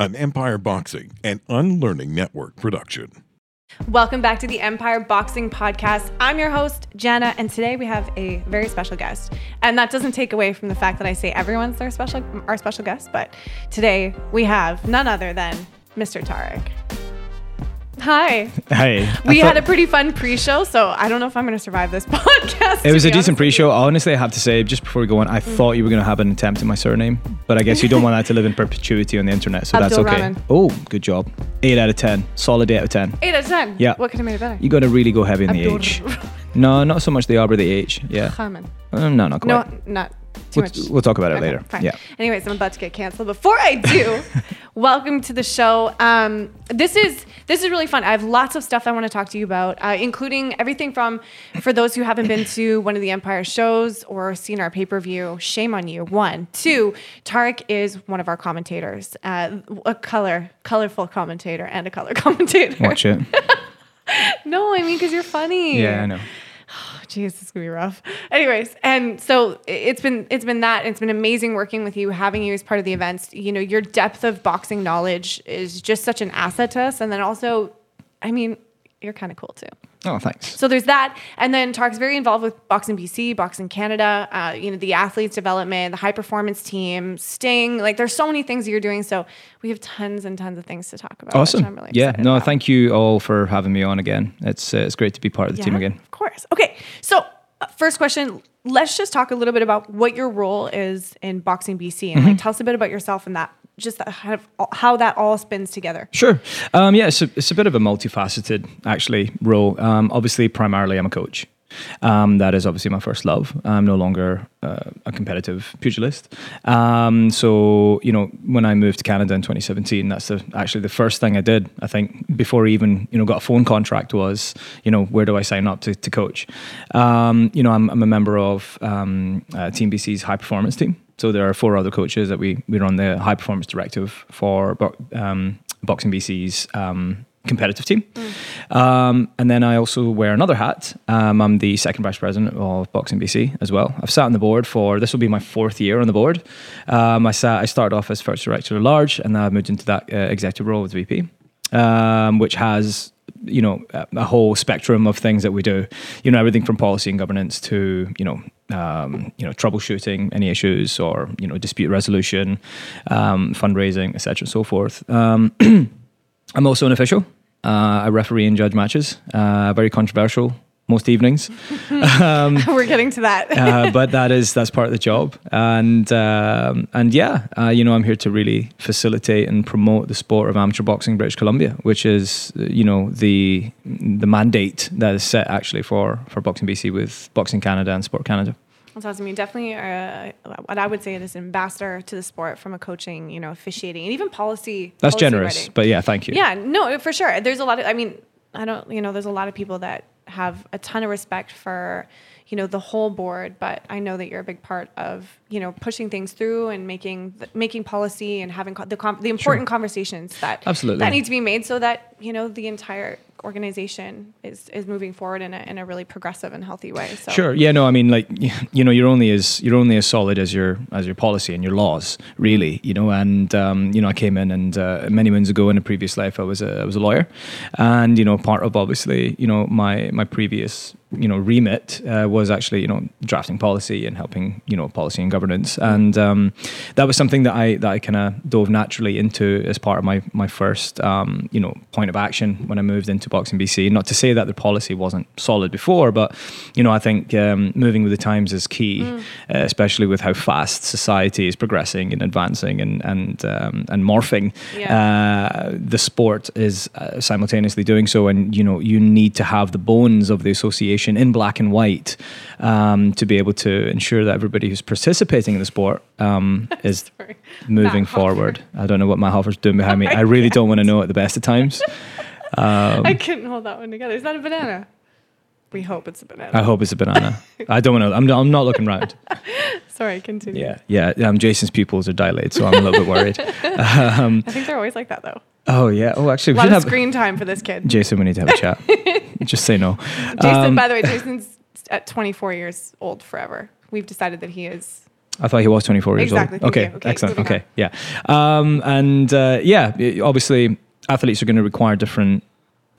an Empire Boxing and Unlearning Network production. Welcome back to the Empire Boxing Podcast. I'm your host, Jana, and today we have a very special guest. And that doesn't take away from the fact that I say everyone's their special our special guest, but today we have none other than Mr. Tariq. Hi. Hey. We had a pretty fun pre-show, so I don't know if I'm going to survive this podcast. It was a decent pre-show. Honestly, I have to say, just before we go on, I thought you were going to have an attempt at my surname, but I guess you don't want that to live in perpetuity on the internet, so that's okay. Rahman. Oh, good job. Eight out of ten. Solid eight out of ten. Eight out of ten. Yeah. What could have made it better? You got to really go heavy on the H. No, not so much the R, but the H. Yeah. Rahman. Uh, no, not No, quite. not too we'll, much. we'll talk about it Okay, later. fine. Yeah. Anyways, I'm about to get canceled. Before I do, welcome to the show. Um, this is this is really fun. I have lots of stuff I want to talk to you about, uh, including everything from for those who haven't been to one of the Empire shows or seen our pay per view. Shame on you. One, two. Tariq is one of our commentators, uh, a color colorful commentator and a color commentator. Watch it. No, I mean because you're funny. yeah, I know. Jeez, this is gonna be rough. Anyways, and so it's been it's been that it's been amazing working with you, having you as part of the events. You know, your depth of boxing knowledge is just such an asset to us, and then also, I mean, you're kind of cool too. Oh, thanks. So there's that, and then Tariq's very involved with Boxing BC, Boxing Canada. Uh, you know, the athletes development, the high performance team, Sting. Like, there's so many things that you're doing. So we have tons and tons of things to talk about. Awesome. Really yeah. No, about. thank you all for having me on again. It's uh, it's great to be part of the team again. Of course. Okay. So, uh, first question let's just talk a little bit about what your role is in Boxing BC and like Mm-hmm. tell us a bit about yourself and that, just that, how, that all spins together. Sure. Um, yeah, it's a, it's a bit of a multifaceted, actually, role. Um, obviously, primarily, I'm a coach. Um, that is obviously my first love. I'm no longer uh, a competitive pugilist. Um, so, you know, when I moved to Canada in 2017, that's the, actually the first thing I did, I think, before I even, you know, got a phone contract was, you know, where do I sign up to, to coach? Um, you know, I'm, I'm a member of um, uh, Team BC's high performance team. So there are four other coaches that we, we run the high performance directive for um, Boxing BC's um, competitive team. Um, and then I also wear another hat. Um, I'm the second vice president of Boxing BC as well. I've sat on the board for this will be my fourth year on the board. Um, I sat I started off as first director at large, and then I moved into that uh, executive role with VP, um, which has you know a, a whole spectrum of things that we do. You know everything from policy and governance to you know um, you know troubleshooting any issues or you know dispute resolution, um, fundraising, etc. and so forth. Um, I'm also an official. Uh, I referee and judge matches. Uh, very controversial most evenings, We're getting to that. uh, but that is that's part of the job. And um, and yeah, uh, you know, I'm here to really facilitate and promote the sport of amateur boxing in British Columbia, which is uh, you know the the mandate that is set actually for for Boxing BC with Boxing Canada and Sport Canada. That's awesome. You definitely are uh, what I would say is an ambassador to the sport from a coaching, you know, officiating and even policy. That's policy generous, writing. but yeah, thank you. Yeah, no, for sure. There's a lot of, I mean, I don't, you know, there's a lot of people that have a ton of respect for, you know, the whole board, but I know that you're a big part of, you know, pushing things through and making making policy and having co- the com- the important conversations that Absolutely. that need to be made so that you know the entire organization is is moving forward in a in a really progressive and healthy way. So Sure. Yeah. No. I mean, like you know, you're only as you're only as solid as your as your policy and your laws, really. You know, and um, you know, I came in and uh, many moons ago in a previous life, I was a I was a lawyer, and you know, part of obviously, you know, my my previous you know remit uh, was actually you know drafting policy and helping you know policy and governance, and um, that was something that I that I kind of dove naturally into as part of my my first um, you know point of action when I moved into boxing BC. Not to say that the policy wasn't solid before, but you know I think um, moving with the times is key, uh, especially with how fast society is progressing and advancing and and um, and morphing. Uh, the sport is uh, simultaneously doing so, and you know you need to have the bones of the association in black and white um, to be able to ensure that everybody who's participating in the sport um, is moving forward. I don't know what my Hoffer's doing behind me. I really don't want to know at the best of times. Um, I couldn't hold that one together. Is that a banana? We hope it's a banana. I hope it's a banana. I don't want to. I'm, not- I'm not looking round. Sorry, continue. Yeah, yeah. Um, Jason's pupils are dilated, so I'm a little bit worried. Um, I think they're always like that though. oh yeah. Oh, actually, A we lot should of have screen time for this kid. Jason. We need to have a chat. Just say no. Jason, Um, by the way, Jason's at 24 years old forever. We've decided that he is I thought he was 24 years Exactly, old. Okay. Okay, excellent. Okay, yeah. Um, and uh, yeah, obviously, athletes are going to require different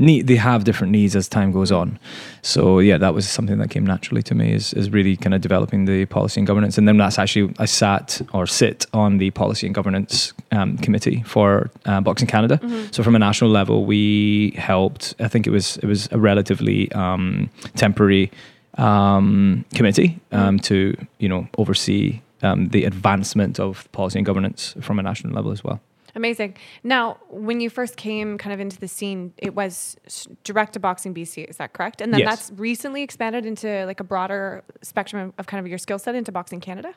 need. They have different needs as time goes on. So yeah, that was something that came naturally to me. Is is really kind of developing the policy and governance, and then that's actually I sat or sit on the policy and governance um, committee for uh, Boxing Canada. So from a national level, we helped. I think it was it was a relatively um, temporary um, committee um, to you know oversee um, the advancement of policy and governance from a national level as well. Amazing. Now, when you first came kind of into the scene, it was direct to boxing BC. Is that correct? And then Yes. that's recently expanded into like a broader spectrum of, kind of your skill set into boxing Canada.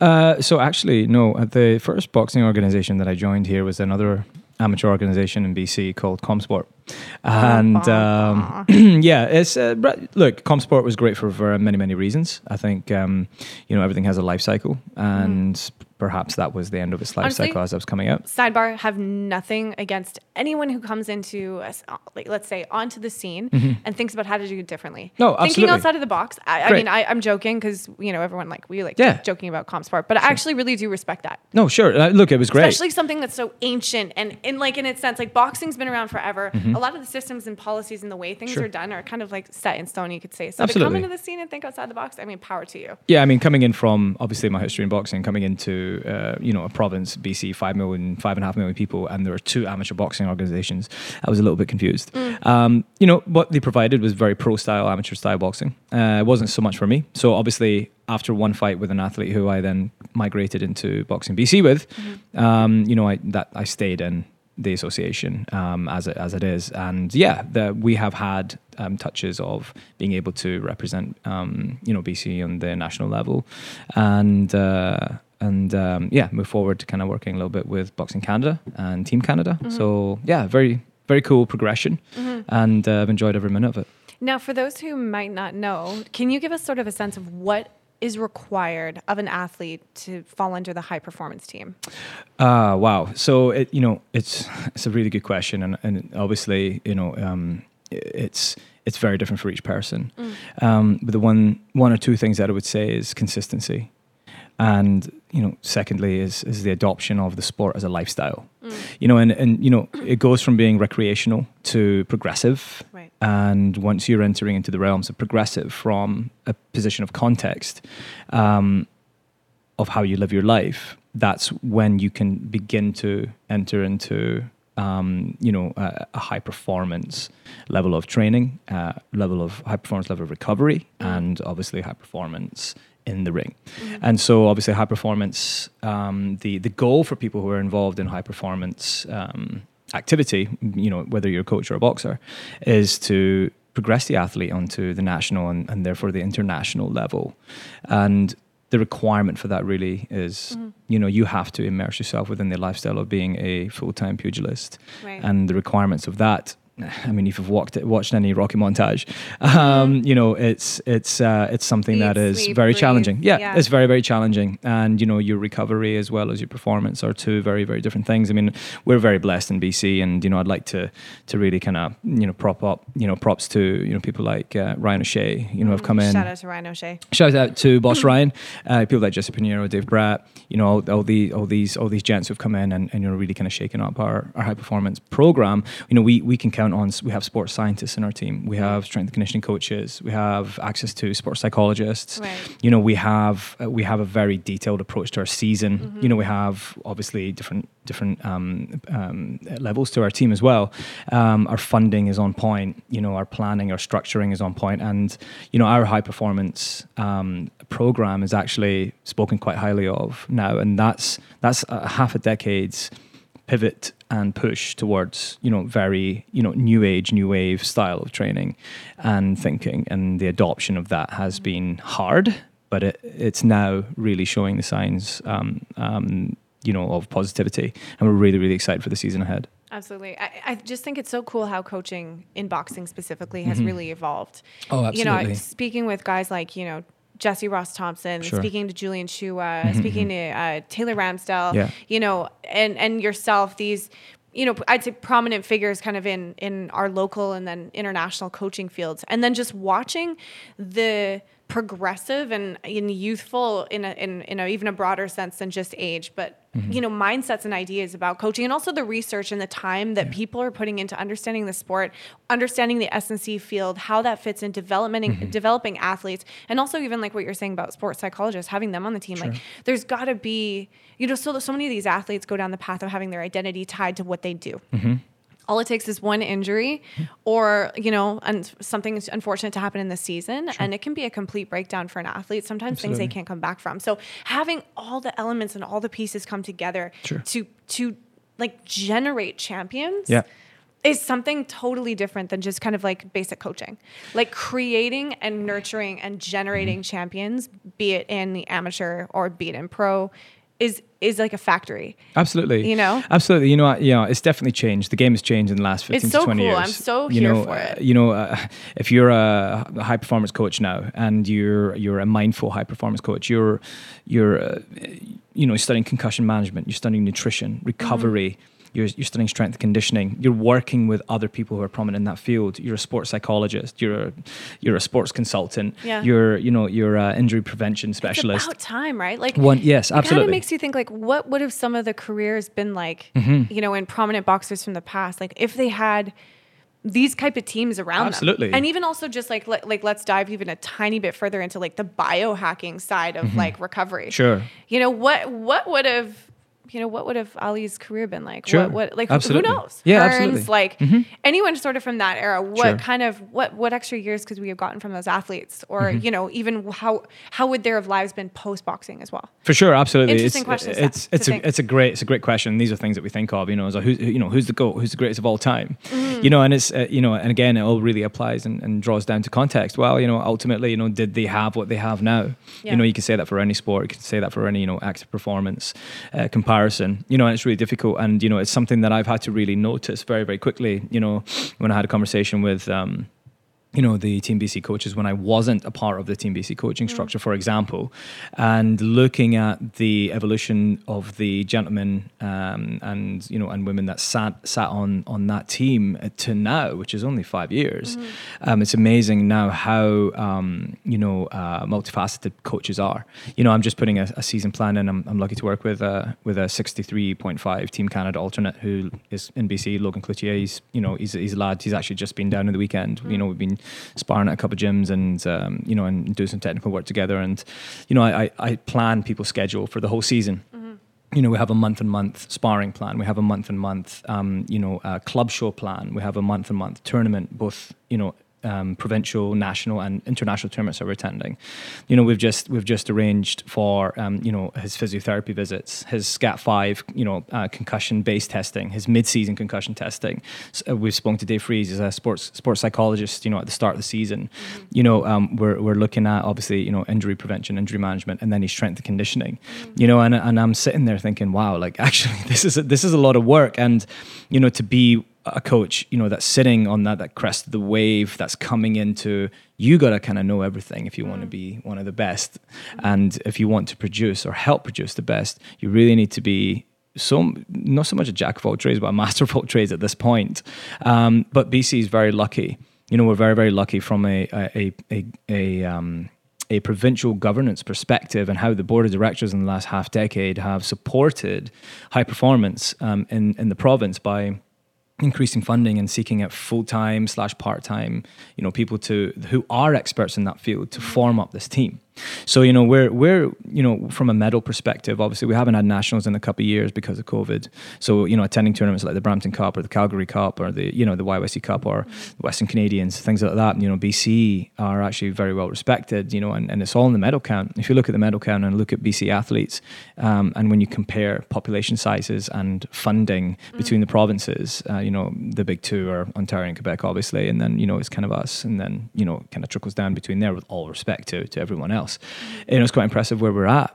Uh, so actually, no. uh, The first boxing organization that I joined here was another amateur organization in BC called Comsport, and um, yeah, it's uh, look, Comsport was great for, for many many reasons. I think um, you know everything has a life cycle, and perhaps that was the end of its life Honestly, cycle as I was coming out. Sidebar: Have nothing against anyone who comes into, a s- like, let's say, onto the scene and thinks about how to do it differently. No, absolutely. thinking outside of the box. I, I mean, I, I'm joking because you know everyone like we like Yeah. joking about comp sport, but I actually really do respect that. No, sure. Uh, look, it was great. especially something that's so ancient and in like in its sense like boxing's been around forever a lot of the systems and policies and the way things Mm-hmm. Sure. are done are kind of like set in stone you could say so to Absolutely. come into the scene and think outside the box i mean power to you Yeah, I mean, coming in from obviously my history in boxing, coming into uh, you know a province, BC, five million, five and a half million people, and there are two amateur boxing organizations. I was a little bit confused. Um, you know, what they provided was very pro style, amateur style boxing. Uh, it wasn't so much for me. So obviously, after one fight with an athlete who I then migrated into boxing BC with, um, you know, I that I stayed in the association um, as it, as it is, and yeah, the, we have had um, touches of being able to represent um, you know BC on the national level, and uh, and um, yeah, move forward to kind of working a little bit with Boxing Canada and Team Canada. So yeah, very very cool progression, and uh, I've enjoyed every minute of it. now for those who might not know can you give us sort of a sense of what is required of an athlete to fall under the high performance team Ah, wow. So it, you know, it's it's a really good question, and and obviously, you know, um, it's it's very different for each person. Um, but the one one or two things that I would say is consistency, and you know, secondly is is the adoption of the sport as a lifestyle. You know, and and you know, it goes from being recreational to progressive. Right. And once you're entering into the realms of progressive from a position of context, um, of how you live your life, that's when you can begin to enter into um, you know a, a high performance level of training, uh, level of high performance level of recovery, and obviously high performance in the ring. And so obviously high performance. Um, the the goal for people who are involved in high performance um, activity, you know whether you're a coach or a boxer, is to progress the athlete onto the national and, and therefore the international level. And the requirement for that really is, you know, you have to immerse yourself within the lifestyle of being a full-time pugilist, Right. and the requirements of that. I mean, if you've walked, watched any Rocky montage, um, you know it's it's uh, it's something Eat, that is sleep, very breathe. challenging. Yeah, Yeah. it's very very challenging, and you know your recovery as well as your performance are two very very different things. I mean, we're very blessed in BC, and you know I'd like to to really kind of you know prop up you know props to you know people like uh, Ryan O'Shea, you know, have come in. shout out to ryan o'shea Shout out to Boss Ryan, uh, people like Jesse Pinheiro, Dave Bratt, you know, all, all the all these all these gents who've come in and, and you know really kind of shaken up our, our high performance program. You know, we we can count on we have sports scientists in our team, we have strength and conditioning coaches, we have access to sports psychologists. Right. You know, we have uh, we have a very detailed approach to our season. You know, we have obviously different different um, um, levels to our team as well. Um, our funding is on point. You know, our planning, our structuring is on point, and you know, our high performance um, program is actually spoken quite highly of now, and that's that's a half a decade's pivot and push towards you know very you know new age new wave style of training and thinking and the adoption of that has been hard but it, it's now really showing the signs um, um, you know of positivity and we're really really excited for the season ahead Absolutely. I, I just think it's so cool how coaching in boxing specifically has really evolved. Mm-hmm. Oh, You know, speaking with guys like, you know, Jesse Ross Thompson, Sure. Mm-hmm, speaking to Julian Shua, speaking to uh, Taylor Ramsdell, Yeah. you know, and, and yourself, these, you know, I'd say prominent figures kind of in, in our local and then international coaching fields. And then just watching the progressive and, and youthful in a, in, in a, even a broader sense than just age, but Mm-hmm. you know, mindsets and ideas about coaching and also the research and the time that people are putting into understanding the sport, understanding the S&C field, how that fits in development Mm-hmm. developing athletes, and also even like what you're saying about sports psychologists, having them on the team. Like there's got to be, you know, so, so many of these athletes go down the path of having their identity tied to what they do Mm-hmm. All it takes is one injury or you know un- something unfortunate to happen in the season and it can be a complete breakdown for an athlete sometimes things they can't come back from so having all the elements and all the pieces come together Sure. to to like generate champions Yeah. is something totally different than just kind of like basic coaching. Like creating and nurturing and generating Mm-hmm. champions, be it in the amateur or be it in pro, is is like a factory. Absolutely. You know? Absolutely. You know, what, yeah, it's definitely changed. The game has changed in the last 15 It's to so 20 cool. years. I'm so you here know, for uh, it. You know, uh, if you're a high performance coach now and you're you're a mindful high performance coach, you're you're uh, you know, studying concussion management, you're studying nutrition, recovery, Mm-hmm. You're, you're studying strength conditioning, you're working with other people who are prominent in that field. You're a sports psychologist, you're a, you're a sports consultant, Yeah. you're, you know, you're an injury prevention specialist. It's about time, right? Like One, yes, It kind absolutely. of makes you think like, what would have some of the careers been like? Mm-hmm. You know, in prominent boxers from the past, like if they had these type of teams around Absolutely. them, and even also just like let, like let's dive even a tiny bit further into like the biohacking side of like recovery. Mm-hmm. Sure. You know what? What would have you know what would have Ali's career been like? Sure. What, what like who- Absolutely. who knows? Yeah, Hearns, absolutely. Mm-hmm. Like anyone sort of from that era. What Sure. kind of what what extra years could we have gotten from those athletes, or Mm-hmm. you know even how how would their lives been post boxing as well? For sure, absolutely. Interesting it's, questions It's it's a, it's a great it's a great question. These are things that we think of. You know, as a, who's you know who's the goat, who's the greatest of all time. Mm-hmm. You know, and it's uh, you know, and again, it all really applies and, and draws down to context. Well, you know, ultimately, you know, did they have what they have now? Yeah. You know, you can say that for any sport. You can say that for any you know active performance uh, comparison. You know, and it's really difficult. And you know, it's something that I've had to really notice very very quickly. You know, when I had a conversation with. Um, you know the Team BC coaches when I wasn't a part of the Team BC coaching structure, for example, and looking at the evolution of the gentlemen um, and you know and women that sat sat on on that team to now, which is only five years. Um, it's amazing now how um, you know uh, multifaceted coaches are. You know, I'm just putting a, a season plan in. I'm, I'm lucky to work with uh, with a 63.5 Team Canada alternate who is in BC, Logan Cloutier. He's you know he's he's a lad. He's actually just been down in the weekend. You know, we've been sparring at a couple of gyms and um, you know and do some technical work together. And you know, I, I, plan people's schedule for the whole season. You know, we have a month and month sparring plan. We have a month and month, um, you know, uh, club show plan. We have a month and month tournament, both, you know, um, provincial, national, and international tournaments that we're attending. You know, we've just we've just arranged for um, you know his physiotherapy visits, his SCAT five, you know, uh, concussion based testing, his mid season concussion testing. So, uh, we've spoken to Dave Fries as a sports sports psychologist. You know, at the start of the season, you know, um, we're we're looking at obviously you know injury prevention, injury management, and then his strength and conditioning. You know, and and I'm sitting there thinking, wow, like actually this is a, this is a lot of work, and you know, to be a coach, you know, that's sitting on that that crest of the wave that's coming into you got to kind of know everything if you want to be one of the best, and if you want to produce or help produce the best, you really need to be so not so much a jack of all trades, but a master of all trades at this point. Um, but BC is very lucky. You know, we're very very lucky from a a a, a um, a provincial governance perspective and how the board of directors in the last half decade have supported high performance um, in in the province by increasing funding and seeking out full-time slash part-time you know people to who are experts in that field to form up this team so you know we're we're you know from a medal perspective obviously we haven't had nationals in a couple of years because of covid. So you know attending tournaments like the brampton cup or the calgary cup or the you know the yyc cup or the western canadians things like that you know bc are actually very well respected you know and, and it's all in the medal count. If you look at the medal count and look at bc athletes um, and when you compare population sizes and funding between the provinces uh, you know the big two are ontario and quebec obviously and then you know it's kind of us and then you know it kind of trickles down between there with all respect to, to everyone else you know it's quite impressive where we're at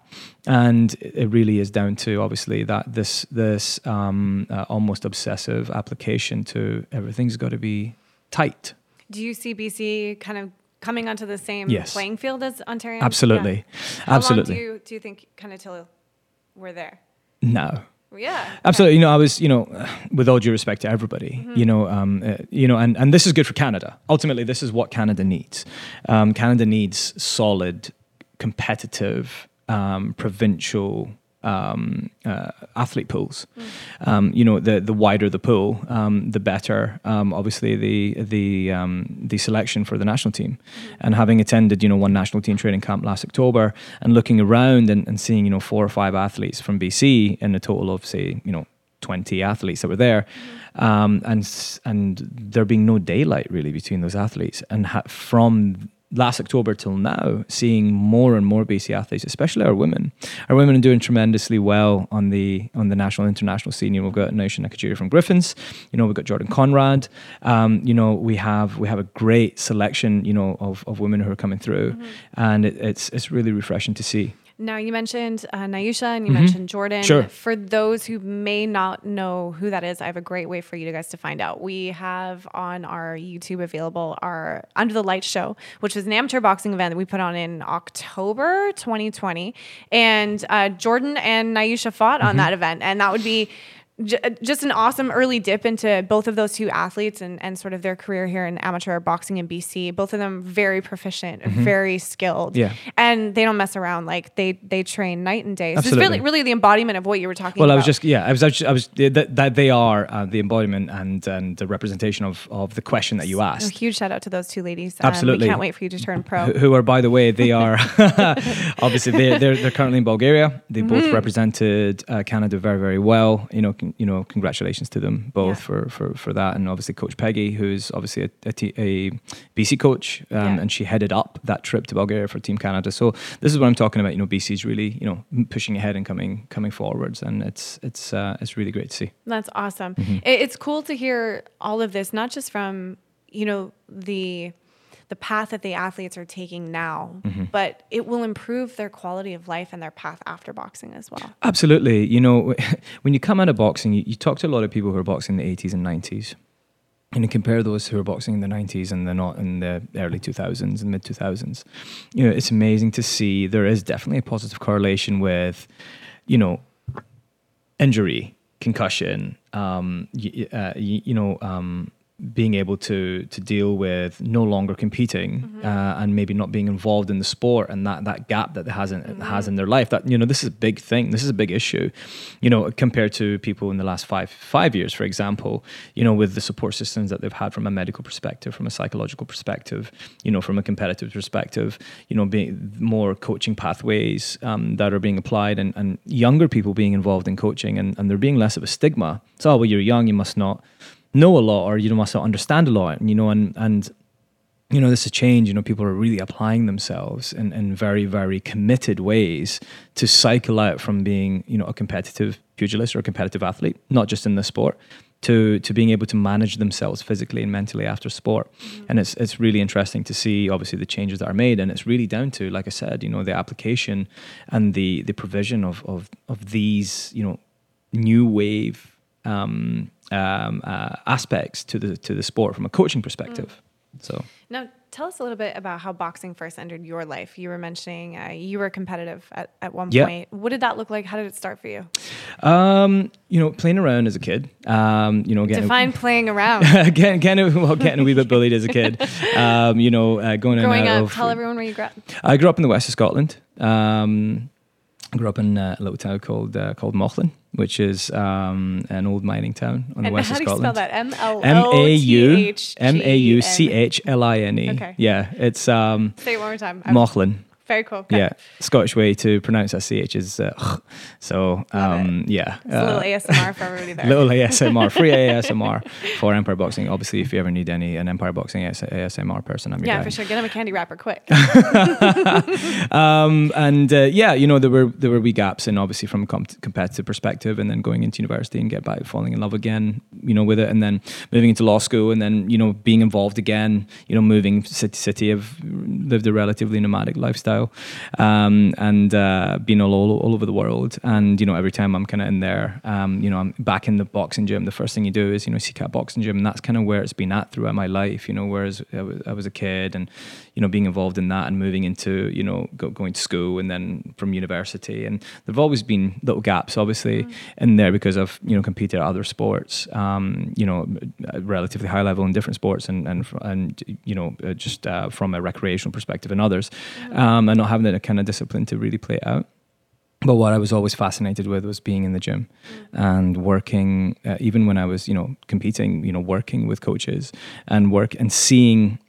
and it really is down to obviously that this this um, uh, almost obsessive application to everything's got to be tight Do you see BC kind of coming onto the same Yes. playing field as Ontario? absolutely How absolutely long do you do you think kind of till we're there? no Yeah. Absolutely. You know, I was, you know, with all due respect to everybody, you know, um, uh, you know, and, and this is good for Canada. Ultimately, this is what Canada needs. Um, Canada needs solid, competitive, um, provincial um, uh, athlete pools. Um, you know, the the wider the pool, um, the better. Um, obviously, the the um, the selection for the national team, and having attended, you know, one national team training camp last October, and looking around and, and seeing, you know, four or five athletes from BC in a total of say, you know. 20 athletes that were there um, and and there being no daylight really between those athletes and ha- from last October till now, seeing more and more BC athletes, especially our women. Our women are doing tremendously well on the on the national international scene. You know, we've got Naisha Nakajiri from Griffins. You know, we've got Jordan Conrad. Um, you know, we have we have a great selection. You know, of, of women who are coming through, and it, it's it's really refreshing to see. Now you mentioned uh, Naisha and you mentioned Jordan. Mm-hmm. Sure. For those who may not know who that is, I have a great way for you guys to find out. We have on our YouTube available our Under the Light show, which was an amateur boxing event that we put on in October 2020, and uh, Jordan and Naisha fought Mm-hmm. on that event, and that would be. J- Just an awesome early dip into both of those two athletes and, and sort of their career here in amateur boxing in BC. Both of them very proficient, very skilled Mm-hmm. Yeah. and they don't mess around. Like they they train night and day. So it's really really the embodiment of what you were talking about. Well, about. I was just yeah, I was I was, I was that, that they are uh, the embodiment and and the representation of of the question that you asked. a huge shout out to those two ladies. Um, Absolutely. we can't wait for you to turn pro. who- are, by the way, they are obviously they're, they're they're currently in Bulgaria. They both Mm-hmm. represented uh, Canada very very well. You know, you know, congratulations to them both Yeah. for, for for that, and obviously Coach Peggy, who's obviously a, a, T- a BC coach, um, Yeah. and she headed up that trip to Bulgaria for Team Canada. So this is what I'm talking about. You know, BC's really you know pushing ahead and coming coming forwards, and it's it's uh, it's really great to see. That's awesome. Mm-hmm. It's cool to hear all of this, not just from you know the the path that the athletes are taking now, Mm-hmm. but it will improve their quality of life and their path after boxing as well. Absolutely. You know, when you come out of boxing, you, you talk to a lot of people who are boxing in the 80s and 90s. And you compare those who are boxing in the 90s and they're not in the early 2000s and mid 2000s. You know, it's amazing to see there is definitely a positive correlation with, you know, injury, concussion, um, y- uh, y- you know, um, being able to to deal with no longer competing uh, and maybe not being involved in the sport and that that gap that it has in has in their life that you know this is a big thing. This is a big issue. You know compared to people in the last five five years for example you know with the support systems that they've had from a medical perspective from a psychological perspective you know from a competitive perspective you know being more coaching pathways um, that are being applied and, and younger people being involved in coaching and, and there being less of a stigma. So oh, well you're young you must not know a lot or you must not understand a lot and you know and and you know this has change. you know people are really applying themselves in, in very very committed ways to cycle out from being you know a competitive pugilist or a competitive athlete not just in the sport to to being able to manage themselves physically and mentally after sport and it's it's really interesting to see obviously the changes that are made and it's really down to like i said you know the application and the the provision of of of these you know new wave um, um, uh, aspects to the to the sport from a coaching perspective. So Now, tell us a little bit about how boxing first entered your life. You were mentioning uh, you were competitive at, at one Yeah. point. What did that look like? How did it start for you? Um, you know, playing around as a kid. Um, you know, getting Define playing around. getting, getting, well, getting a wee bit bullied as a kid. Um, you know, uh, going in Growing up, of. tell everyone where you grew up. I grew up in the west of Scotland. Um, grew up in a little town called uh, called Mauchline, which is um, an old mining town on the west And west how of do you spell Scotland. that? M L O T H M A U C. H L I N E. Okay. Yeah, it's um, Say it one more time. I'm- Mauchline. Very cool. Okay. Yeah, Scottish way to pronounce that ch is uh, so um, yeah. It's a little uh, ASMR for everybody there. little ASMR, free ASMR for Empire Boxing. Obviously, if you ever need any an Empire Boxing AS- ASMR person, I'm your yeah, guy. for sure. Get him a candy wrapper quick. Um, and uh, yeah, you know there were there were wee gaps, and obviously from a com- competitive perspective, and then going into university and get back falling in love again you know, with it, and then moving into law school, and then you know, being involved again, you know, moving city to city. I've lived a relatively nomadic lifestyle, um, and uh, been all, all all over the world. And you know, every time I'm kind of in there, um, you know, I'm back in the boxing gym. The first thing you do is you know seek out boxing gym, and that's kind of where it's been at throughout my life. You know, whereas I was, I was a kid, and you know, being involved in that, and moving into you know go, going to school, and then from university, and there've always been little gaps, obviously, mm. in there because I've you know competed at other sports, um, you know, relatively high level in different sports, and and and you know uh, just uh, from a recreational perspective in others, mm. um, and not having the kind of discipline to really play it out. But what I was always fascinated with was being in the gym and working, uh, even when I was, you know, competing, you know, working with coaches and work and seeing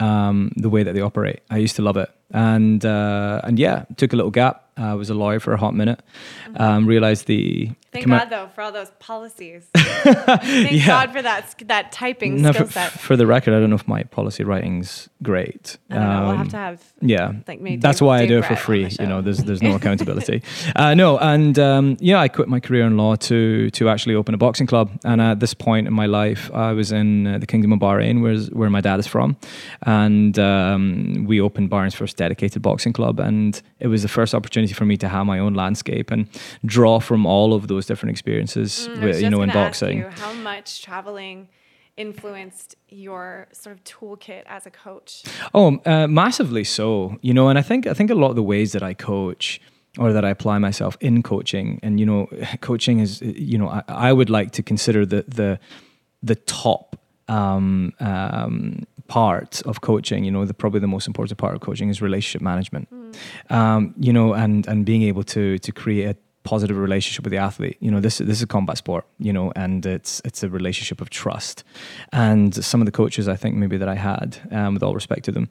um, the way that they operate. I used to love it, and uh, and yeah, took a little gap, I was a lawyer for a hot minute. Mm-hmm. Um, realized the thank God though for all those policies. thank yeah. God for that that typing no, skill for, set. For the record, I don't know if my policy writing's great. I don't um, know. We'll have to have yeah. Like maybe that's Dave, why Dave I do it for free. You know, there's there's no accountability. uh, no, and um, yeah, I quit my career in law to to actually open a boxing club. And at this point in my life, I was in uh, the Kingdom of Bahrain, where where my dad is from, and um, we opened Bahrain's first dedicated boxing club, and it was the first opportunity for me to have my own landscape and draw from all of those different experiences, mm, with, you know, in boxing. You, how much traveling influenced your sort of toolkit as a coach? Oh, uh, massively so. You know, and I think I think a lot of the ways that I coach or that I apply myself in coaching, and you know, coaching is you know I, I would like to consider the the the top um, um, part of coaching, you know, the probably the most important part of coaching is relationship management. Mm. Um, you know, and and being able to to create a positive relationship with the athlete. You know, this this is a combat sport, you know, and it's it's a relationship of trust. And some of the coaches I think maybe that I had, um, with all respect to them,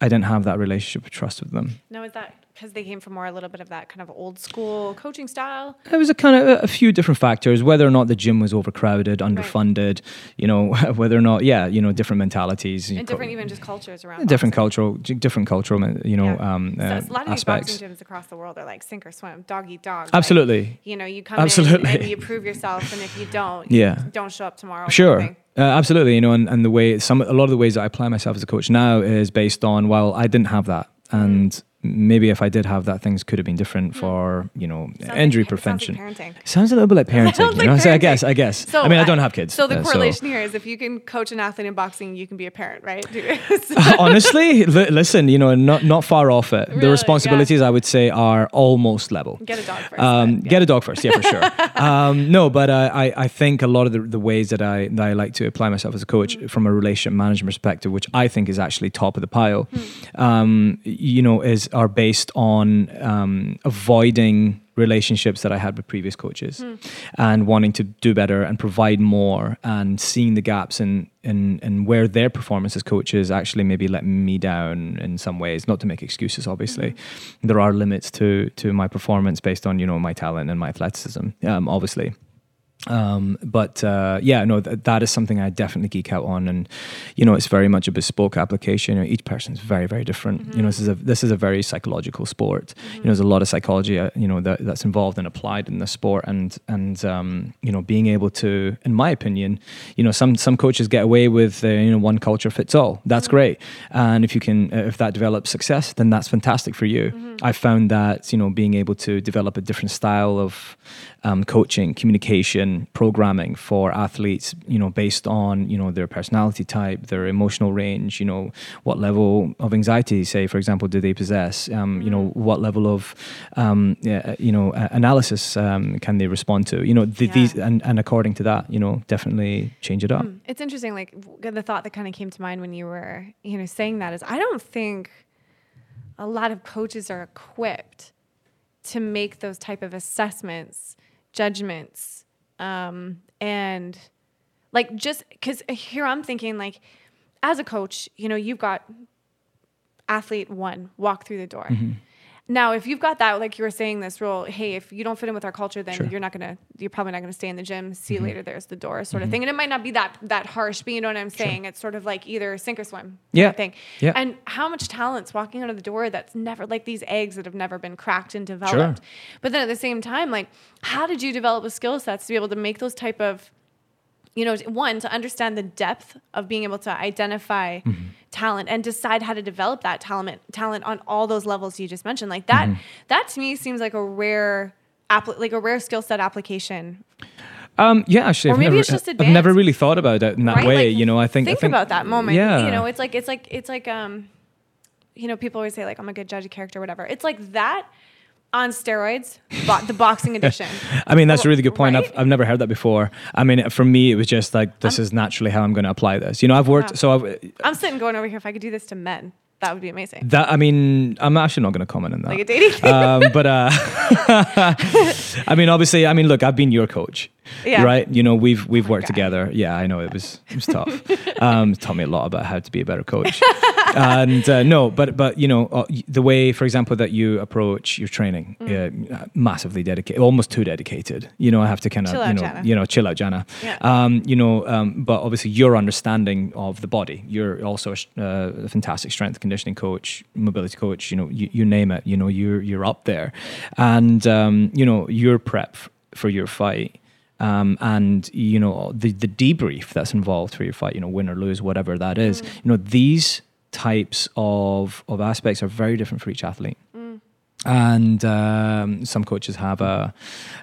I didn't have that relationship of trust with them. No, is that because they came from more a little bit of that kind of old school coaching style? It was a kind of a, a few different factors, whether or not the gym was overcrowded, underfunded, right. you know, whether or not, yeah, you know, different mentalities. And different co- even just cultures around. Different boxing. cultural, different cultural, you know, yeah. um, so uh, a lot of aspects. boxing gyms across the world are like sink or swim, dog eat dog. Absolutely. Like, you know, you come Absolutely. in and you prove yourself, and if you don't, yeah, don't show up tomorrow. Sure. Uh, absolutely, you know, and, and the way some a lot of the ways that I apply myself as a coach now is based on well, I didn't have that, and mm maybe if I did have that, things could have been different for you know sounds injury like, prevention. Sounds, like sounds, a little bit like parenting. you know, so I guess I guess. So I mean, I don't have kids. So the uh, correlation so. here is if you can coach an athlete in boxing, you can be a parent, right? Honestly, li- listen, you know, not not far off it. Really? The responsibilities yeah. I would say are almost level. Get a dog first. Um, yeah. Get a dog first, yeah, for sure. um, no, but uh, I I think a lot of the, the ways that I that I like to apply myself as a coach mm. from a relationship management perspective, which I think is actually top of the pile, mm. um, you know, is are based on um, avoiding relationships that I had with previous coaches mm. and wanting to do better and provide more and seeing the gaps in, in, in where their performance as coaches actually maybe let me down in some ways, not to make excuses, obviously. Mm-hmm. There are limits to, to my performance based on, you know, my talent and my athleticism, um, obviously. Um, but uh, yeah, no, th- that is something I definitely geek out on, and you know, it's very much a bespoke application. You know, each person is very, very different. Mm-hmm. You know, this is a this is a very psychological sport. Mm-hmm. You know, there's a lot of psychology, uh, you know, that, that's involved and applied in the sport, and and um, you know, being able to, in my opinion, you know, some some coaches get away with uh, you know one culture fits all. That's mm-hmm. great, and if you can, uh, if that develops success, then that's fantastic for you. Mm-hmm. I found that you know being able to develop a different style of um, coaching, communication, programming for athletes, you know, based on you know their personality type, their emotional range, you know, what level of anxiety, say for example, do they possess? Um, you know, what level of um, yeah, you know analysis um, can they respond to? You know, th- yeah. these and, and according to that, you know, definitely change it up. Mm. It's interesting. Like the thought that kind of came to mind when you were you know saying that is I don't think a lot of coaches are equipped to make those type of assessments judgments um, and like just because here i'm thinking like as a coach you know you've got athlete one walk through the door mm-hmm. Now, if you've got that, like you were saying, this rule, hey, if you don't fit in with our culture, then sure. you're not gonna, you're probably not gonna stay in the gym. See mm-hmm. you later. There's the door, sort mm-hmm. of thing. And it might not be that that harsh, but you know what I'm saying. Sure. It's sort of like either sink or swim. Yeah. thing. Yeah. And how much talent's walking out of the door that's never like these eggs that have never been cracked and developed. Sure. But then at the same time, like, how did you develop the skill sets to be able to make those type of you know, one to understand the depth of being able to identify Mm-hmm. talent and decide how to develop that talent talent on all those levels you just mentioned. Like that, Mm-hmm. that to me seems like a rare, appli- like a rare skill set application. Um, yeah, actually, Or I've maybe never, it's just advanced. I've never really thought about it in that right? way. Like, you know, I think think, I think about that moment. Yeah, You know, it's like it's like it's like um, you know, people always say like I'm a good judge of character, whatever. It's like that on steroids, bo- the boxing edition. I mean, that's a really good point. Right? I've, I've never heard that before. I mean, for me, it was just like, this is naturally how I'm going to apply this. You know, I've worked, Wow. so I've, I'm sitting going over here. If I could do this to men, that would be amazing. that, I mean, I'm actually not going to comment on that. Like a dating um, but uh, I mean, obviously, I mean, look, I've been your coach, Yeah. Oh right? You know, we've we've worked God. together. Yeah, I know it was it was tough. um, it taught me a lot about how to be a better coach. and uh, no, but but you know, uh, the way, for example, that you approach your training, Mm. uh, massively dedicated, almost too dedicated. You know, I have to kind of you know Jana. you know chill out, Jana. Yeah. Um, you know, um, but obviously your understanding of the body. You're also a, uh, a fantastic strength conditioning coach, mobility coach. You know, you, you name it. You know, you're you're up there, and um, you know your prep for your fight. Um, and you know the the debrief that's involved for your fight, you know, win or lose, whatever that is. You know these types of of aspects are very different for each athlete and um, some coaches have a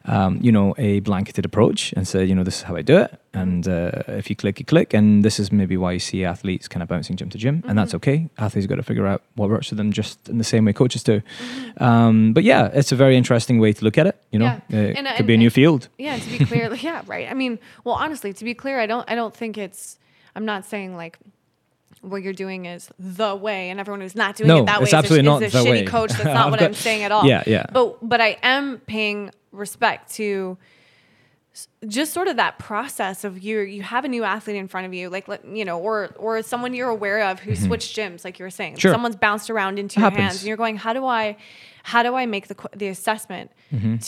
um, you know a blanketed approach and say you know this is how I do it. And uh, if you click you click. And this is maybe why you see athletes kind of bouncing gym to gym. And that's okay. Athletes got to figure out what works for them just in the same way coaches do. Um, but yeah it's a very interesting way to look at it you know? Yeah. it And- could and- be a new and- field. Yeah, to be clear, yeah, right. I mean, well, honestly, to be clear, I don't, I don't think it's. I'm not saying like what you're doing is the way, and everyone who's not doing No, it that way absolutely is a, not is a the shitty way. coach. That's not what got- I'm saying at all. Yeah, yeah. But but I am paying respect to just sort of that process of you you have a new athlete in front of you like you know or or someone you're aware of who switched gyms like you were saying Mm-hmm. Sure. someone's bounced around into It your happens. hands and you're going how do i how do i make the the assessment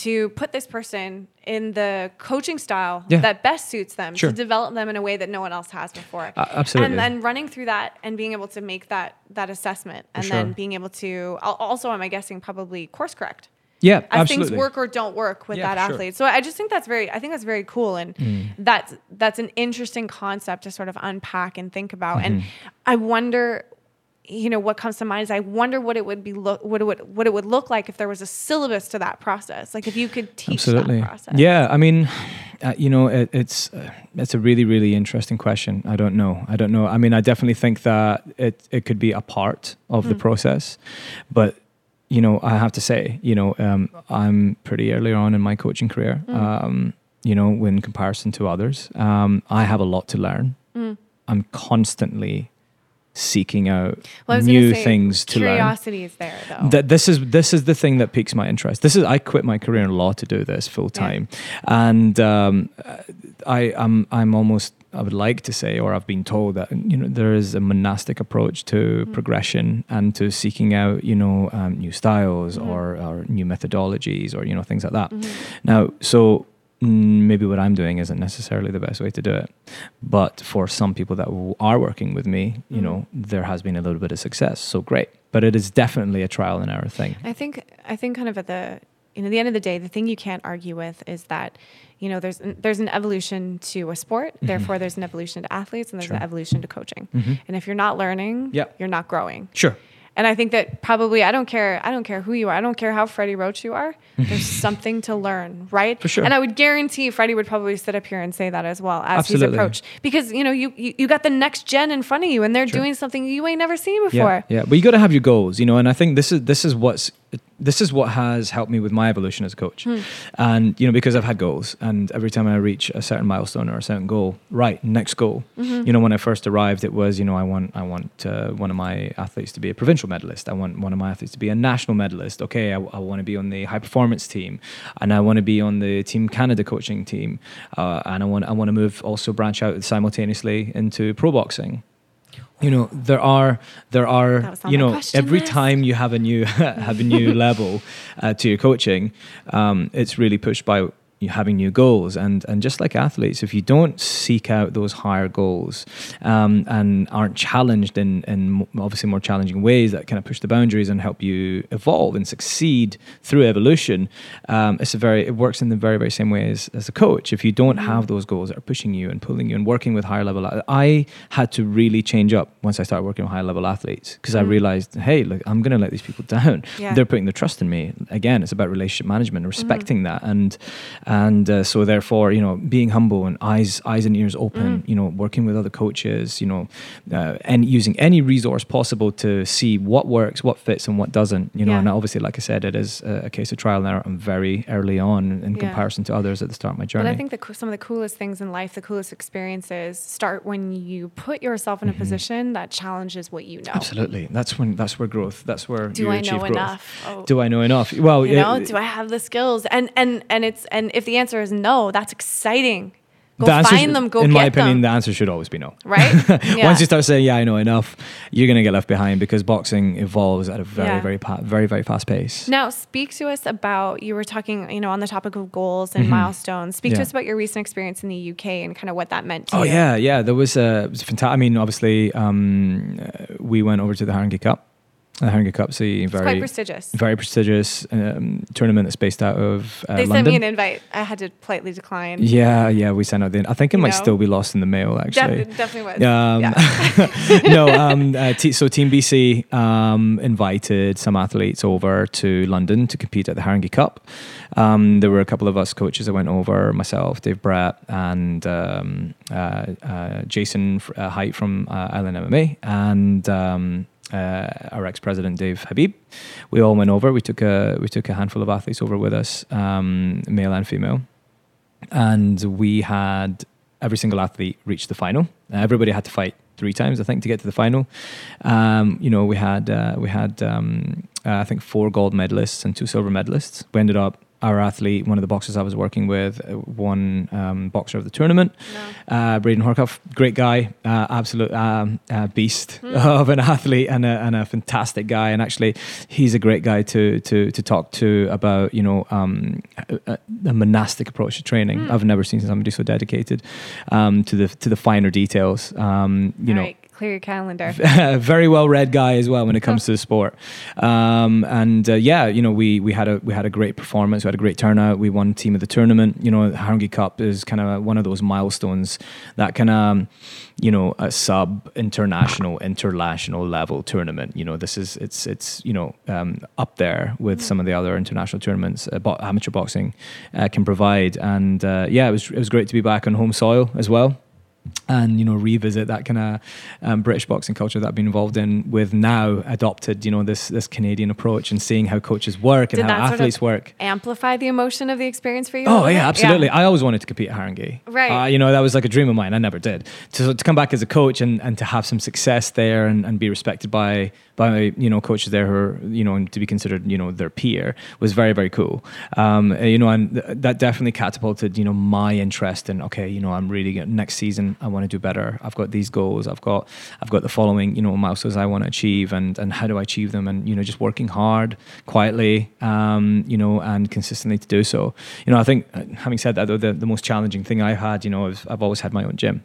to put this person in the coaching style Mm-hmm. Yeah. that best suits them Sure. to develop them in a way that no one else has before Uh, absolutely. and then running through that and being able to make that that assessment and sure. then being able to al- also am i guessing probably course correct yeah as absolutely things work or don't work with Yeah, that sure. athlete. So I just think that's very I think that's very cool and Mm. that's that's an interesting concept to sort of unpack and think about. Mm-hmm. And I wonder you know what comes to mind is I wonder what it would be look what it would what it would look like if there was a syllabus to that process. Like if you could teach absolutely that process. yeah i mean uh, you know it, it's uh, it's a really really interesting question i don't know i don't know i mean i definitely think that it it could be a part of Hmm. the process but you know i have to say you know um, i'm pretty early on in my coaching career Hmm. um, you know in comparison to others um, i have a lot to learn Hmm. i'm constantly seeking out Well, new say, things to learn Curiosity is there though. that this is this is the thing that piques my interest. This is I quit my career in law to do this full time, and um, I I'm I'm almost I would like to say, or I've been told that you know there is a monastic approach to Mm-hmm. progression and to seeking out you know um, new styles Mm-hmm. or or new methodologies or you know things like that. Now, so mm, maybe what I'm doing isn't necessarily the best way to do it. But for some people that are working with me, you Mm-hmm. know, there has been a little bit of success. So great. But it is definitely a trial and error thing. I think I think kind of at the you know the end of the day, the thing you can't argue with is that you know there's an, there's an evolution to a sport. Therefore, there's an evolution to athletes, and there's Mm-hmm. Sure. an evolution to coaching. Mhm. And if you're not learning, Yeah. you're not growing. Sure. And I think that probably I don't care I don't care who you are. I don't care how Freddie Roach you are. There's something to learn, right? For sure. And I would guarantee Freddie would probably sit up here and say that as well as Absolutely. he's approached because you know you, you you got the next gen in front of you and they're Sure. doing something you ain't never seen before. Yeah, yeah. But you got to have your goals, you know. And I think this is this is what's this is what has helped me with my evolution as a coach. Hmm. And you know, because I've had goals, and every time I reach a certain milestone or a certain goal, right, next goal. Mm-hmm. You know, when I first arrived, it was you know I want I want uh, one of my athletes to be a provincial medalist. I want one of my athletes to be a national medalist. Okay, I, I want to be on the high performance team, and I want to be on the Team Canada coaching team, uh, and I want I want to move also branch out simultaneously into pro boxing you know there are there are you know every list. time you have a new have a new level uh, to your coaching um, it's really pushed by having new goals. And and just like athletes, if you don't seek out those higher goals um, and aren't challenged in in obviously more challenging ways that kind of push the boundaries and help you evolve and succeed through evolution, um, it's a very it works in the very very same way as, as a coach. If you don't Mm-hmm. have those goals that are pushing you and pulling you and working with higher level, I had to really change up once I started working with higher level athletes because I realized, hey, look, I'm going to let these people down. Mm-hmm. Yeah. They're putting their trust in me. Again, it's about relationship management, respecting that, and and uh, so therefore, you know, being humble and eyes eyes and ears open. Mm. You know, working with other coaches. You know, uh, and using any resource possible to see what works, what fits, and what doesn't. You know, Yeah. and obviously, like I said, it is a, a case of trial and error. I'm very early on in Yeah. comparison to others at the start of my journey. But I think the, some of the coolest things in life, the coolest experiences, start when you put yourself in a position that challenges what you know. Mm-hmm. Absolutely, that's when that's where growth. That's where Do I know growth. enough? Oh. Do I know enough? Well, You know, it- do I have the skills? And and and it's and if the answer is no, that's exciting. Go the find them. Go in my opinion, them. the answer should always be no. right? Yeah. Once you start saying, "Yeah, I know enough," you're going to get left behind because boxing evolves at a very, Yeah. very, pa- very, very fast pace. Now, speak to us about you were talking, you know, on the topic of goals and milestones. Speak to Mm-hmm. Us about your recent experience in the UK and kind of what that meant to Oh you. yeah, yeah. There was a, fantastic. I mean, obviously, um, we went over to the Haringey Cup. The Haringey Cup's a very, quite prestigious. very prestigious um, tournament that's based out of uh, They London. sent me an invite. I had to politely decline. yeah, yeah. We sent out the. I think it You might know? still be lost in the mail. Def- Actually, definitely was. Um, yeah. no, um, uh, t- so Team BC um, invited some athletes over to London to compete at the Haringey Cup. Um, there were a couple of us coaches that went over, myself, Dave Brett, and um, uh, uh, Jason uh, Height from uh, Island MMA, and um, uh, our ex-president Dave Habib. We all went over. We took a we took a handful of athletes over with us, um, male and female and we had every single athlete reach the final. Uh, everybody had to fight three times, I think, to get to the final. Um, you know, we had uh, we had um, uh, I think four gold medalists and two silver medalists. We ended up. Our athlete, one of the boxers I was working with, uh, won um, boxer of the tournament. Uh, Braden Horkoff, great guy, uh, absolute um, uh, beast of an athlete and a, and a fantastic guy. And actually, he's a great guy to to to talk to about you know um, a, a- monastic approach to training. I've never seen somebody so dedicated um, to the to the finer details. Um, you All know, right, clear your calendar. very well read guy as well when it comes to the sport. Um, and uh, yeah, you know, we we had a we had a great performance. We had a great turnout. We won team of the tournament. You know, the Haringey Cup is kind of one of those milestones that kind of you know a sub international international level tournament. You know, this is it's it's you know um, up there with some of the other international tournaments uh, bo- amateur boxing uh, can provide. And uh, yeah, it was it was great to be back on home soil as well and you know revisit that kind of um, British boxing culture that I've been involved in with now adopted you know this this Canadian approach and seeing how coaches work and Did how that sort of athletes work. Amplify the emotion of the experience for you. Oh yeah, bit? absolutely. I always wanted to compete at Haringey. Right. Uh, you know that was like a dream of mine. I never did. To, to come back as a coach and, and to have some success there and, and be respected by by you know coaches there who are you know and to be considered you know their peer was very very cool. Um, you know and th- that definitely catapulted you know my interest in okay you know I'm really next season I want to do better. I've got these goals. I've got I've got the following you know milestones I want to achieve and and how do I achieve them and you know just working hard quietly um, you know and consistently to do so. You know I think uh, having said that though the, the most challenging thing I had you know is I've always had my own gym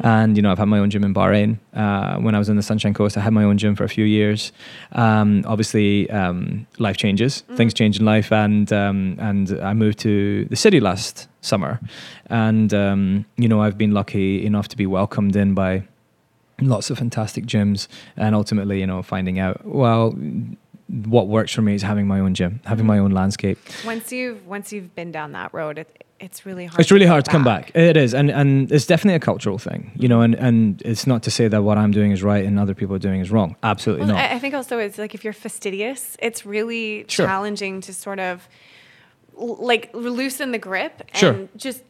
and you know I've had my own gym in Bahrain uh, when I was in the Sunshine Coast I had my own gym for a few years. Um, obviously um, life changes, things change in life and um, and I moved to the city last summer. And um, you know I've been lucky enough to be welcomed in by lots of fantastic gyms and ultimately you know finding out well what works for me is having my own gym having my own landscape. Once you've once you've been down that road, it, it's really hard. it's really go hard to come back. It is. And and it's definitely a cultural thing you know and and it's not to say that what i'm doing is right and other people are doing is wrong. Absolutely Well, not. I, I think also it's like if you're fastidious, it's really Sure. challenging to sort of like loosen the grip and Sure. just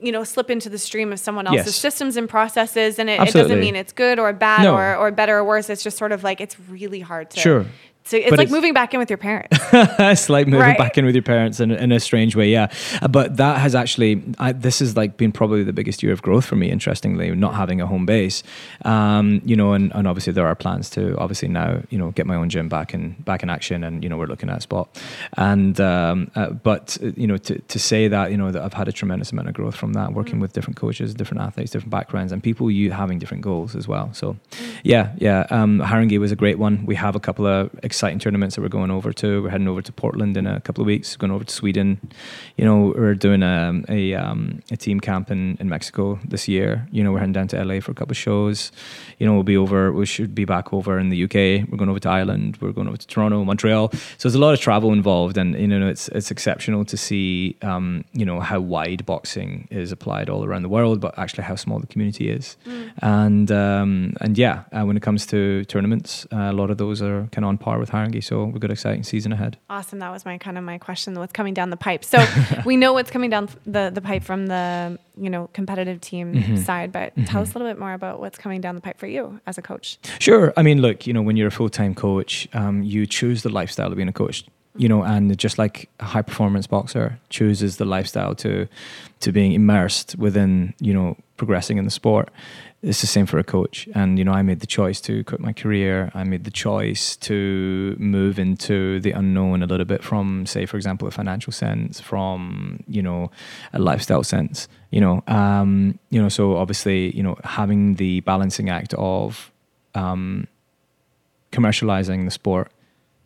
you know slip into the stream of someone else's Yes. systems and processes and it, it doesn't mean it's good or bad No. or, or better or worse it's just sort of like it's really hard to Sure. So it's But like it's- moving back in with your parents. it's like moving Right? back in with your parents in, in a strange way, yeah. Uh, But that has actually, I, this has like been probably the biggest year of growth for me. Interestingly, not having a home base, um, you know, and, and obviously there are plans to obviously now, you know, get my own gym back in back in action, and you know we're looking at a spot. And um, uh, but uh, you know to to say that you know that I've had a tremendous amount of growth from that, working with different coaches, different athletes, different backgrounds, and people you having different goals as well. So yeah, yeah. Um, Haringey was a great one. We have a couple of exciting tournaments that we're going over to. We're heading over to Portland in a couple of weeks. Going over to Sweden. You know, we're doing a a, um, a team camp in, in Mexico this year. You know, we're heading down to LA for a couple of shows. You know, we'll be over. We should be back over in the UK. We're going over to Ireland. We're going over to Toronto, Montreal. So there's a lot of travel involved, and you know, it's it's exceptional to see. Um, you know how wide boxing is applied all around the world, but actually how small the community is. And um, and yeah, uh, when it comes to tournaments, uh, a lot of those are kind of on par with Haringey. So we've got an exciting season ahead. Awesome. That was my kind of my question. What's coming down the pipe? So we know what's coming down the the pipe from the you know competitive team Mm-hmm. side, but tell us a little bit more about what's coming down the pipe for you as a coach. Sure. I mean, look, you know, when you're a full time coach, um, you choose the lifestyle of being a coach. You know, and just like a high performance boxer chooses the lifestyle to to being immersed within, you know, progressing in the sport. It's the same for a coach. And, you know, I made the choice to quit my career. I made the choice to move into the unknown a little bit from, say, for example, a financial sense, from, you know, a lifestyle sense. You know, um, you know, so obviously, you know, having the balancing act of um, commercializing the sport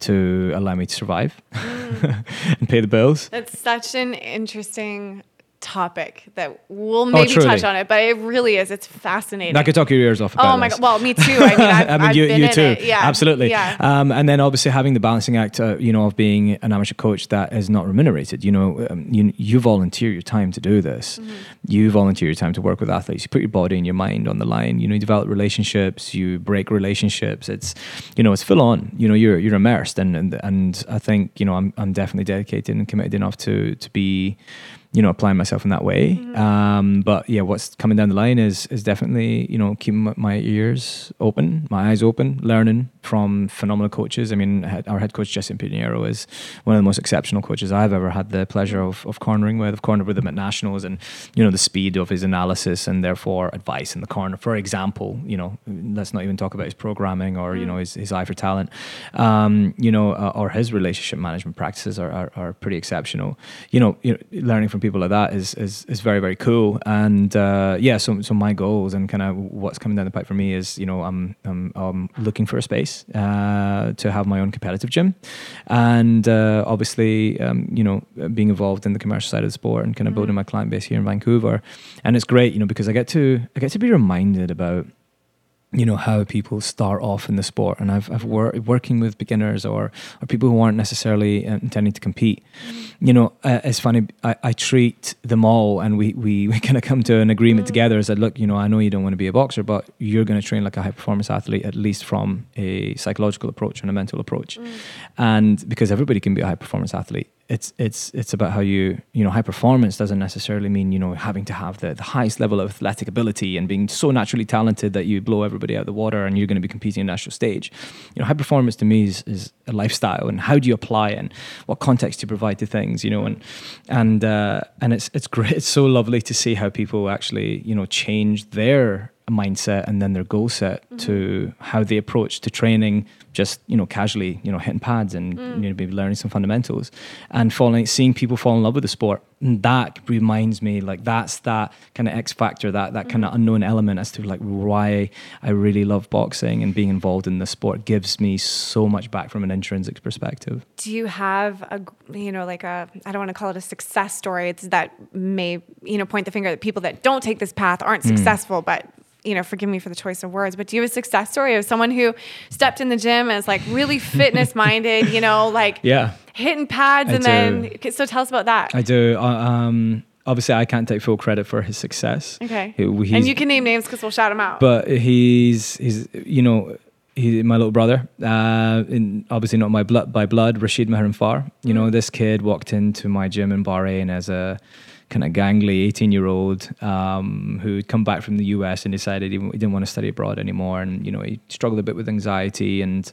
to allow me to survive and pay the bills. That's such an interesting topic that we'll maybe Oh, touch on it, but it really is. It's fascinating. I could talk your ears off. About oh my this. god! Well, me too. I mean, I've, I mean, you, been you in too. it. Yeah, absolutely. Yeah. Um, and then obviously having the balancing act, uh, you know, of being an amateur coach that is not remunerated. You know, um, you you volunteer your time to do this. Mm-hmm. You volunteer your time to work with athletes. You put your body and your mind on the line. You know, you develop relationships. You break relationships. It's, you know, it's full on. You know, you're you're immersed, and and and I think you know I'm I'm definitely dedicated and committed enough to to be you know applying myself in that way. Mm-hmm. um, but yeah what's coming down the line is is definitely you know keeping my- ears open my eyes open learning from phenomenal coaches. I mean our head coach Jesse Pinheiro is one of the most exceptional coaches i've ever had the pleasure of, of cornering with i've cornered with him at nationals and you know the speed of his analysis and therefore advice in the corner. For example you know let's not even talk about his programming or you know his, his eye for talent. Um, you know uh, or his relationship management practices are, are, are pretty exceptional. You know, you know learning from people like that is is, is very very cool. And uh, yeah so so my goals and kind of what's coming down the pipe for me is you know I'm I'm, I'm looking for a space uh, to have my own competitive gym. And uh, obviously um, you know being involved in the commercial side of the sport and kind of building my client base here in Vancouver. And it's great you know because I get to I get to be reminded about you know how people start off in the sport. And i've, I've wor- working with beginners or or people who aren't necessarily uh, intending to compete. You know uh, it's funny I, I treat them all and we we, we kind of come to an agreement together is that look you know i know you don't want to be a boxer but you're going to train like a high performance athlete at least from a psychological approach and a mental approach. And because everybody can be a high performance athlete it's it's it's about how you you know high performance doesn't necessarily mean you know having to have the, the highest level of athletic ability and being so naturally talented that you blow everybody out of the water and you're going to be competing on national stage. You know high performance to me is, is a lifestyle and how do you apply it and what context you provide to things you know and and uh, and it's it's great. It's so lovely to see how people actually you know change their mindset and then their goal set mm-hmm. to how they approach to training just you know casually you know hitting pads and mm. you know maybe learning some fundamentals and falling seeing people fall in love with the sport and that reminds me like that's that kind of x factor that that kind of mm-hmm. unknown element as to like why i really love boxing and being involved in the sport gives me so much back from an intrinsic perspective Do you have a you know like a I don't want to call it a success story. It's that may you know point the finger at people that don't take this path aren't Hmm. successful, but you know forgive me for the choice of words. But do you have a success story of someone who stepped in the gym and as like really fitness minded? You know, like yeah hitting pads, I and do. then so tell us about that. i do uh, um obviously i can't take full credit for his success okay, He- and you can name names because we'll shout them out. but he's he's you know he's my little brother uh in, obviously not my blood by blood rashid Maharim Far you know this kid walked into my gym in bahrain as a kind of gangly 18 year old um, who'd come back from the US and decided he, he didn't want to study abroad anymore. And, you know, he struggled a bit with anxiety. And,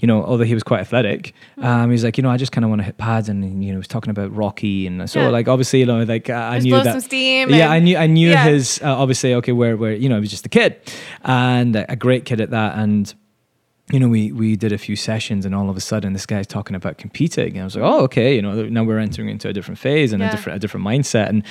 you know, although he was quite athletic, Hmm. um, he's like, you know, I just kind of want to hit pads. And, you know, he was talking about Rocky. And so, Yeah. like, obviously, you know, like, I Just knew that. some steam Yeah, I knew, I knew Yeah. his, uh, obviously, okay, where, where, you know, he was just a kid and a great kid at that. And, you know, we we did a few sessions, and all of a sudden, this guy's talking about competing, and I was like, oh, okay, you know, now we're entering into a different phase and Yeah. a different a different mindset, and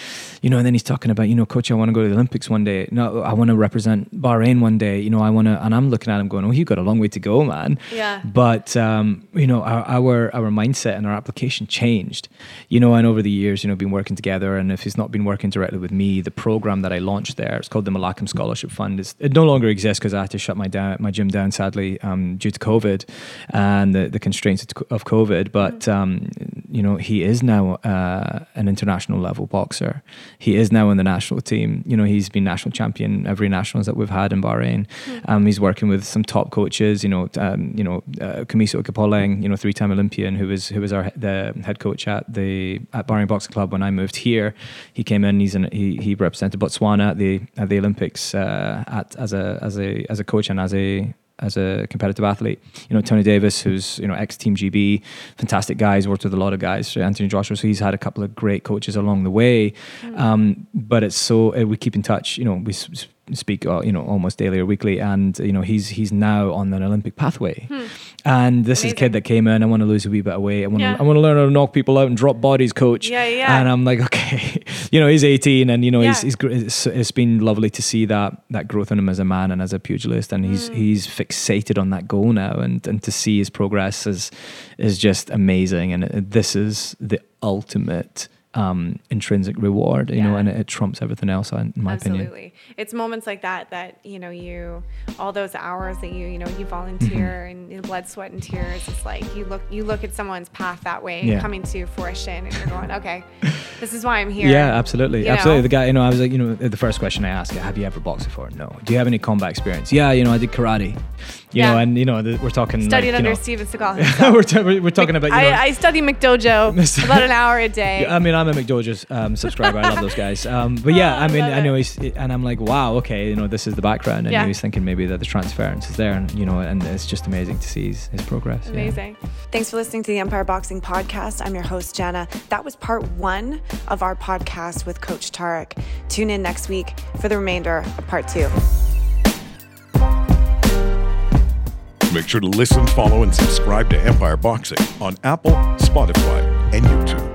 you know, and then he's talking about, you know, coach, I want to go to the Olympics one day. No, I want to represent Bahrain one day. You know, I want to, and I'm looking at him going, oh, you've got a long way to go, man. Yeah. But um, you know, our, our our mindset and our application changed. You know, and over the years, you know, been working together, and if he's not been working directly with me, the program that I launched there, it's called the Mulakem Scholarship Fund. Is it no longer exists because I had to shut my down my gym down sadly um, due to COVID and the, the constraints of COVID. But um, you know, he is now uh, an international level boxer. He is now in the national team. You know, he's been national champion every nationals that we've had in Bahrain. Um, he's working with some top coaches. You know, um, you know, uh, Khumiso Ikgopoleng, you know, three-time Olympian, who was who was our the head coach at the at Bahrain Boxing Club when I moved here. He came in. He's an, he he represented Botswana at the at the Olympics uh, at as a as a as a coach and as a as a competitive athlete. You know, Tony Davis, who's, you know, ex Team GB, fantastic guy. He's worked with a lot of guys. Anthony Joshua, so he's had a couple of great coaches along the way. Um, but it's so, uh, we keep in touch, you know, we speak, uh, you know, almost daily or weekly. And, you know, he's he's now on an Olympic pathway. And this is a kid that came in, I want to lose a wee bit of weight. I want to, Yeah. I want to learn how to knock people out and drop bodies, coach. Yeah, yeah. And I'm like, okay, you know, he's 18 and, you know, he's, Yeah. he's, gr- it's, it's been lovely to see that, that growth in him as a man and as a pugilist. And Mm. he's, he's fixated on that goal now. And, and to see his progress is, is just amazing. And this is the ultimate um, intrinsic reward, you know, and it, it trumps everything else, in my opinion. Absolutely. It's moments like that that, you know, you all those hours that you, you know, you volunteer Mm-hmm. and you know, blood, sweat and tears. It's like you look you look at someone's path that way Yeah. coming to fruition and you're going, Okay, this is why I'm here. Yeah, absolutely, You absolutely. know? The guy, you know, I was like, you know, the first question I asked, have you ever boxed before? No. Do you have any combat experience? Yeah, you know, I did karate. You Yeah. know, and you know, the, we're talking Studied like, under you know, Steven Seagal we're, ta- we're we're talking about, you know, I, I study McDojo about an hour a day. Yeah, I mean, I'm a McDojo's um, subscriber. I love those guys. Um, but yeah, Oh, I mean, love I know it. he's, and I'm like, wow, okay, you know, this is the background, and Yeah. he was thinking maybe that the transference is there, and you know, and it's just amazing to see his, his progress. yeah. Amazing. Thanks for listening to the Empire Boxing Podcast. I'm your host, Jana. That was part one of our podcast with Coach Tariq. Tune in next week for the remainder of part two. Make sure to listen, follow, and subscribe to Empire Boxing on Apple, Spotify, and YouTube.